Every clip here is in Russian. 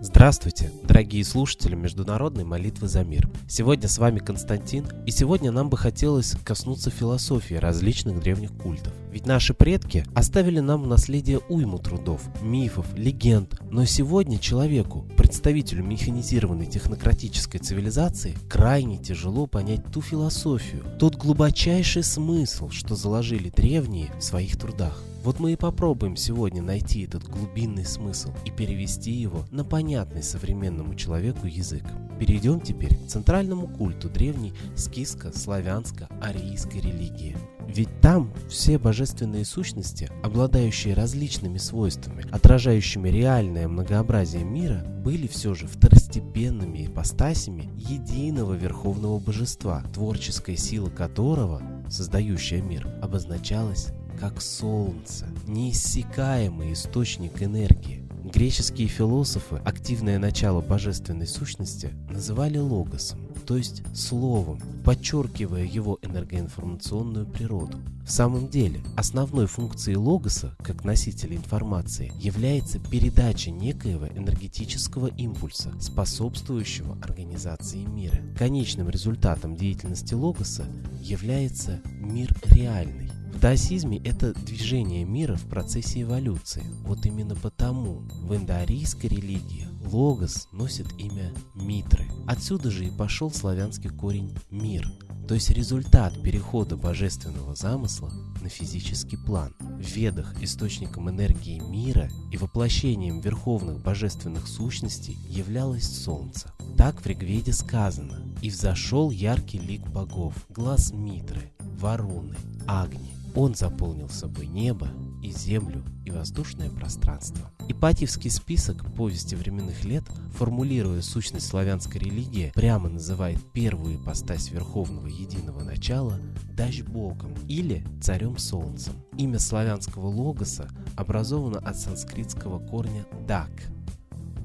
Здравствуйте, дорогие слушатели Международной молитвы за мир. Сегодня с вами Константин, и сегодня нам бы хотелось коснуться философии различных древних культов. Ведь наши предки оставили нам в наследие уйму трудов, мифов, легенд, но сегодня человеку, представителю механизированной технократической цивилизации, крайне тяжело понять ту философию, тот глубочайший смысл, что заложили древние в своих трудах. Вот мы и попробуем сегодня найти этот глубинный смысл и перевести его на понятный современному человеку язык. Перейдем теперь к центральному культу древней скиско-славянско-арийской религии. Ведь там все божественные сущности, обладающие различными свойствами, отражающими реальное многообразие мира, были все же второстепенными ипостасями единого верховного божества, творческая сила которого, создающая мир, обозначалась как солнце, неиссякаемый источник энергии. Греческие философы активное начало божественной сущности называли логосом, то есть словом, подчеркивая его энергоинформационную природу. В самом деле, основной функцией логоса, как носителя информации, является передача некоего энергетического импульса, способствующего организации мира. Конечным результатом деятельности логоса является мир реальный, в даосизме это движение мира в процессе эволюции. Вот именно потому в индоарийской религии логос носит имя Митры. Отсюда же и пошел славянский корень «мир», то есть результат перехода божественного замысла на физический план. В Ведах источником энергии мира и воплощением верховных божественных сущностей являлось Солнце. Так в Ригведе сказано «И взошел яркий лик богов, глаз Митры, Варуны, Агни, он заполнил собой небо и землю и воздушное пространство. Ипатьевский список повести временных лет, формулируя сущность славянской религии, прямо называет первую ипостась Верховного Единого Начала Дашь-Богом или Царем Солнцем. Имя славянского логоса образовано от санскритского корня «дак»,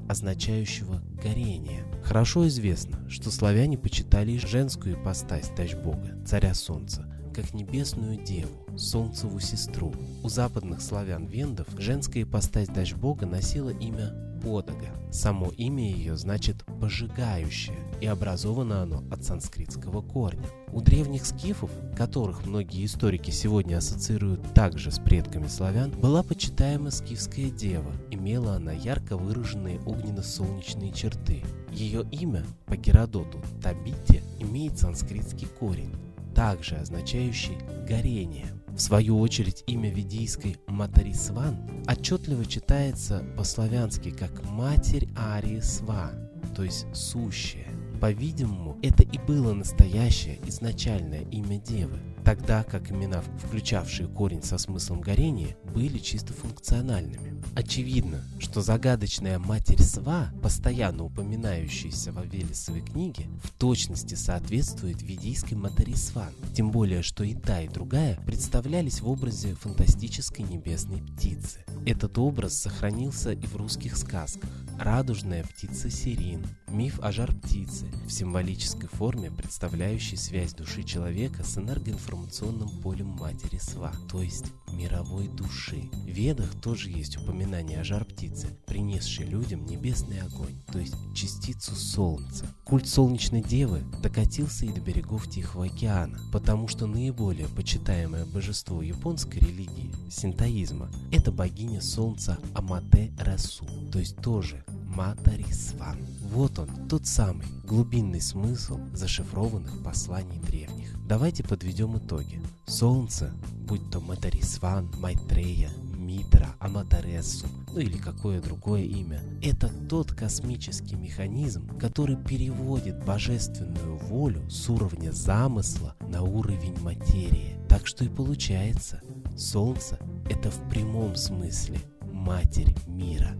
означающего горение. Хорошо известно, что славяне почитали женскую ипостась Дашь-Бога, Царя Солнца, как небесную деву, солнцеву сестру. У западных славян-вендов женская ипостась дочь бога носила имя Подога. Само имя ее значит «пожигающая», и образовано оно от санскритского корня. У древних скифов, которых многие историки сегодня ассоциируют также с предками славян, была почитаема скифская дева. Имела она ярко выраженные огненно-солнечные черты. Ее имя по Геродоту Табите имеет санскритский корень также означающий «горение». В свою очередь имя ведийской Матарисван отчетливо читается по-славянски как «матерь Арисва», то есть «сущая». По-видимому, это и было настоящее изначальное имя Девы, тогда как имена, включавшие корень со смыслом горения, были чисто функциональными. Очевидно, что загадочная Матерь Сва, постоянно упоминающаяся в Авелисовой книге, в точности соответствует ведийской Матери Сван, тем более, что и та, и другая представлялись в образе фантастической небесной птицы. Этот образ сохранился и в русских сказках. Радужная птица Сирин, миф о жар-птице, в символической форме представляющий связь души человека с энергоинформационным полем Матери Сва, то есть мировой души. В Ведах тоже есть упоминание о жар-птице, принесшей людям небесный огонь, то есть частицу солнца. Культ солнечной девы докатился и до берегов Тихого океана, потому что наиболее почитаемое божество японской религии – синтоизма – это богиня солнца Амате Расу, то есть тоже Матарисван. Вот он, тот самый глубинный смысл зашифрованных посланий древних. Давайте подведем итоги. Солнце, будь то Матарисван, Майтрея, Митра, Аматаресу, ну или какое другое имя, это тот космический механизм, который переводит божественную волю с уровня замысла на уровень материи. Так что и получается, Солнце – это в прямом смысле Матерь мира.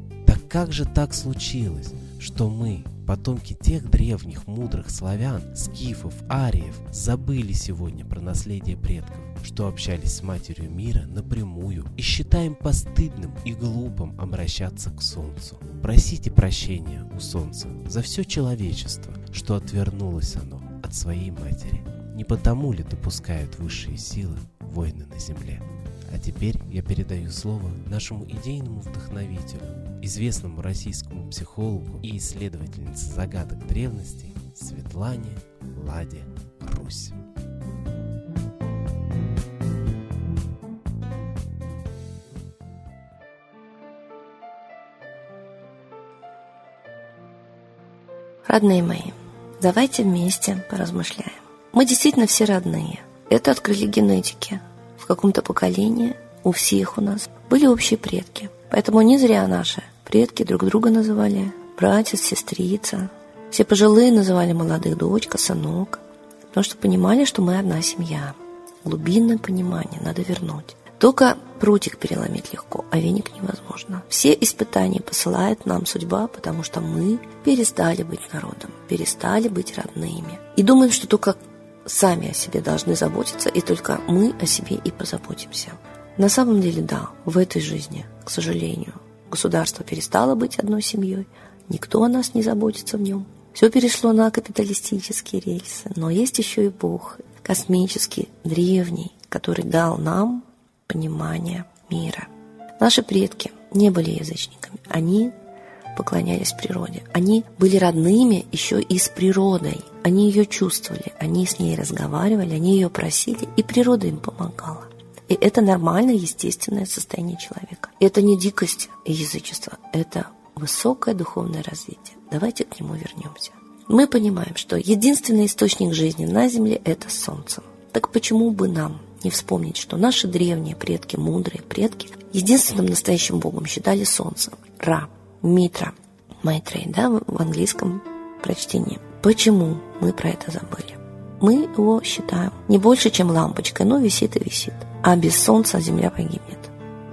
Как же так случилось, что мы, потомки тех древних мудрых славян, скифов, ариев, забыли сегодня про наследие предков? что общались с Матерью мира напрямую и считаем постыдным и глупым обращаться к Солнцу. Просите прощения у Солнца за все человечество, что отвернулось оно от своей Матери. Не потому ли допускают высшие силы войны на Земле? А теперь я передаю слово нашему идейному вдохновителю, известному российскому психологу и исследовательнице загадок древности Светлане Ладе Русь. Родные мои, давайте вместе поразмышляем. Мы действительно все родные. Это открыли генетики. В каком-то поколении у всех у нас были общие предки. Поэтому не зря наши предки друг друга называли братец, сестрица. Все пожилые называли молодых дочка, сынок. Потому что понимали, что мы одна семья. Глубинное понимание надо вернуть. Только прутик переломить легко, а веник невозможно. Все испытания посылает нам судьба, потому что мы перестали быть народом, перестали быть родными. И думаем, что только сами о себе должны заботиться, и только мы о себе и позаботимся. На самом деле, да, в этой жизни, к сожалению, государство перестало быть одной семьей, никто о нас не заботится в нем. Все перешло на капиталистические рельсы, но есть еще и Бог, космический, древний, который дал нам понимания мира. Наши предки не были язычниками, они поклонялись природе. Они были родными еще и с природой. Они ее чувствовали, они с ней разговаривали, они ее просили, и природа им помогала. И это нормальное, естественное состояние человека. Это не дикость и язычество, это высокое духовное развитие. Давайте к нему вернемся. Мы понимаем, что единственный источник жизни на Земле – это Солнце. Так почему бы нам не вспомнить, что наши древние предки, мудрые предки, единственным настоящим богом считали солнце, Ра, Митра, Майтрей, да, в английском прочтении. Почему мы про это забыли? Мы его считаем не больше, чем лампочкой, но висит и висит. А без солнца Земля погибнет.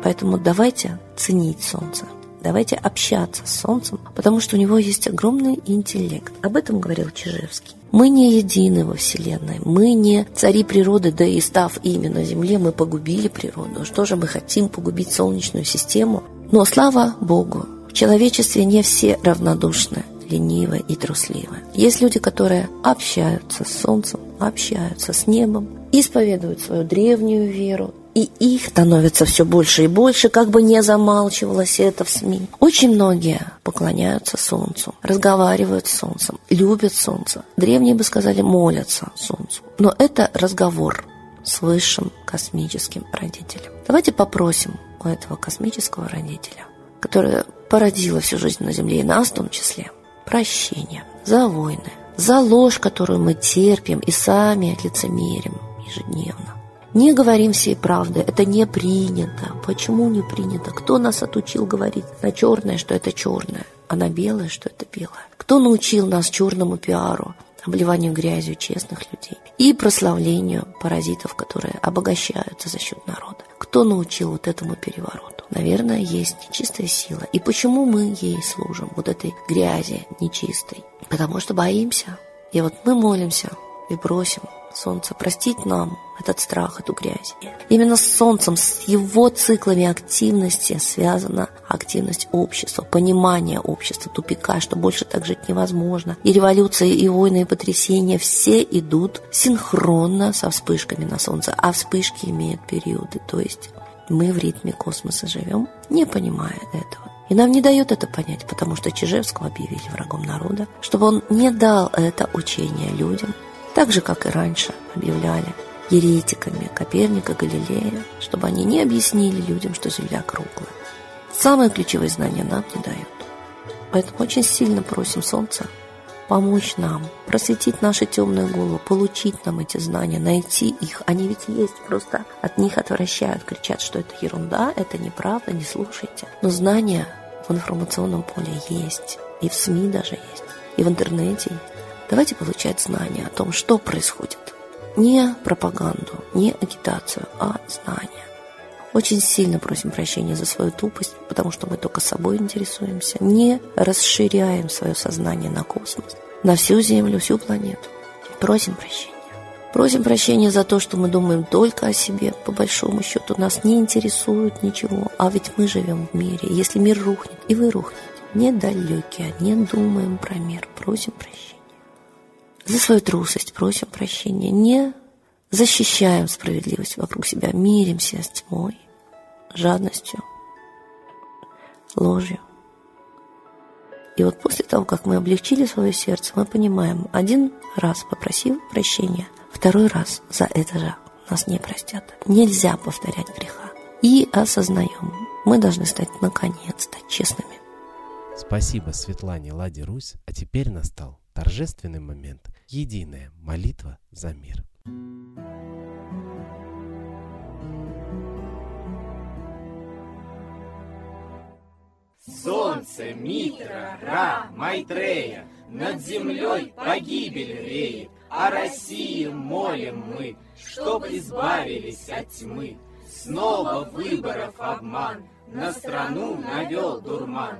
Поэтому давайте ценить солнце. Давайте общаться с Солнцем, потому что у него есть огромный интеллект. Об этом говорил Чижевский. Мы не едины во Вселенной, мы не цари природы, да и став ими на Земле, мы погубили природу. Что же мы хотим погубить Солнечную систему? Но слава Богу, в человечестве не все равнодушны, ленивы и трусливы. Есть люди, которые общаются с Солнцем, общаются с небом, исповедуют свою древнюю веру, и их становится все больше и больше, как бы не замалчивалось это в СМИ. Очень многие поклоняются Солнцу, разговаривают с Солнцем, любят Солнце. Древние бы сказали, молятся Солнцу. Но это разговор с высшим космическим родителем. Давайте попросим у этого космического родителя, который породила всю жизнь на Земле и нас в том числе, прощения за войны, за ложь, которую мы терпим и сами лицемерим ежедневно не говорим всей правды, это не принято. Почему не принято? Кто нас отучил говорить на черное, что это черное, а на белое, что это белое? Кто научил нас черному пиару, обливанию грязью честных людей и прославлению паразитов, которые обогащаются за счет народа? Кто научил вот этому перевороту? Наверное, есть нечистая сила. И почему мы ей служим, вот этой грязи нечистой? Потому что боимся. И вот мы молимся и просим Солнце простить нам этот страх, эту грязь. Именно с Солнцем, с его циклами активности связана активность общества, понимание общества, тупика, что больше так жить невозможно. И революции, и войны, и потрясения все идут синхронно со вспышками на Солнце, а вспышки имеют периоды, то есть мы в ритме космоса живем, не понимая этого. И нам не дает это понять, потому что Чижевского объявили врагом народа, чтобы он не дал это учение людям, так же, как и раньше объявляли еретиками Коперника, Галилея, чтобы они не объяснили людям, что Земля круглая. Самые ключевые знания нам не дают. Поэтому очень сильно просим Солнца помочь нам, просветить наши темные головы, получить нам эти знания, найти их. Они ведь есть, просто от них отвращают, кричат, что это ерунда, это неправда, не слушайте. Но знания в информационном поле есть, и в СМИ даже есть, и в интернете есть. Давайте получать знания о том, что происходит. Не пропаганду, не агитацию, а знания. Очень сильно просим прощения за свою тупость, потому что мы только собой интересуемся. Не расширяем свое сознание на космос, на всю Землю, всю планету. Просим прощения. Просим прощения за то, что мы думаем только о себе, по большому счету. Нас не интересует ничего. А ведь мы живем в мире. Если мир рухнет, и вы рухнете, недалекие, не думаем про мир, просим прощения. За свою трусость просим прощения. Не защищаем справедливость вокруг себя, миримся с тьмой, жадностью, ложью. И вот после того, как мы облегчили свое сердце, мы понимаем, один раз попросив прощения, второй раз за это же нас не простят. Нельзя повторять греха. И осознаем, мы должны стать наконец-то честными. Спасибо Светлане Ладе Русь, а теперь настал торжественный момент. Единая молитва за мир. Солнце, Митра, Ра, Майтрея, Над землей погибель реет, О России молим мы, Чтоб избавились от тьмы. Снова выборов обман, На страну навел дурман.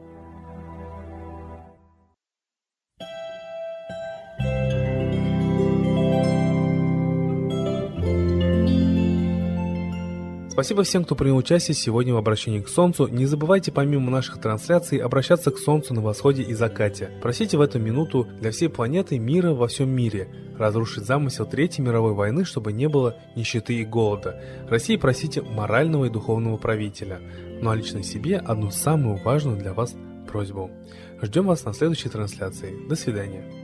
Спасибо всем, кто принял участие сегодня в обращении к Солнцу. Не забывайте помимо наших трансляций обращаться к Солнцу на восходе и закате. Просите в эту минуту для всей планеты мира во всем мире, разрушить замысел Третьей мировой войны, чтобы не было нищеты и голода. России просите морального и духовного правителя. Ну а лично себе одну самую важную для вас просьбу. Ждем вас на следующей трансляции. До свидания.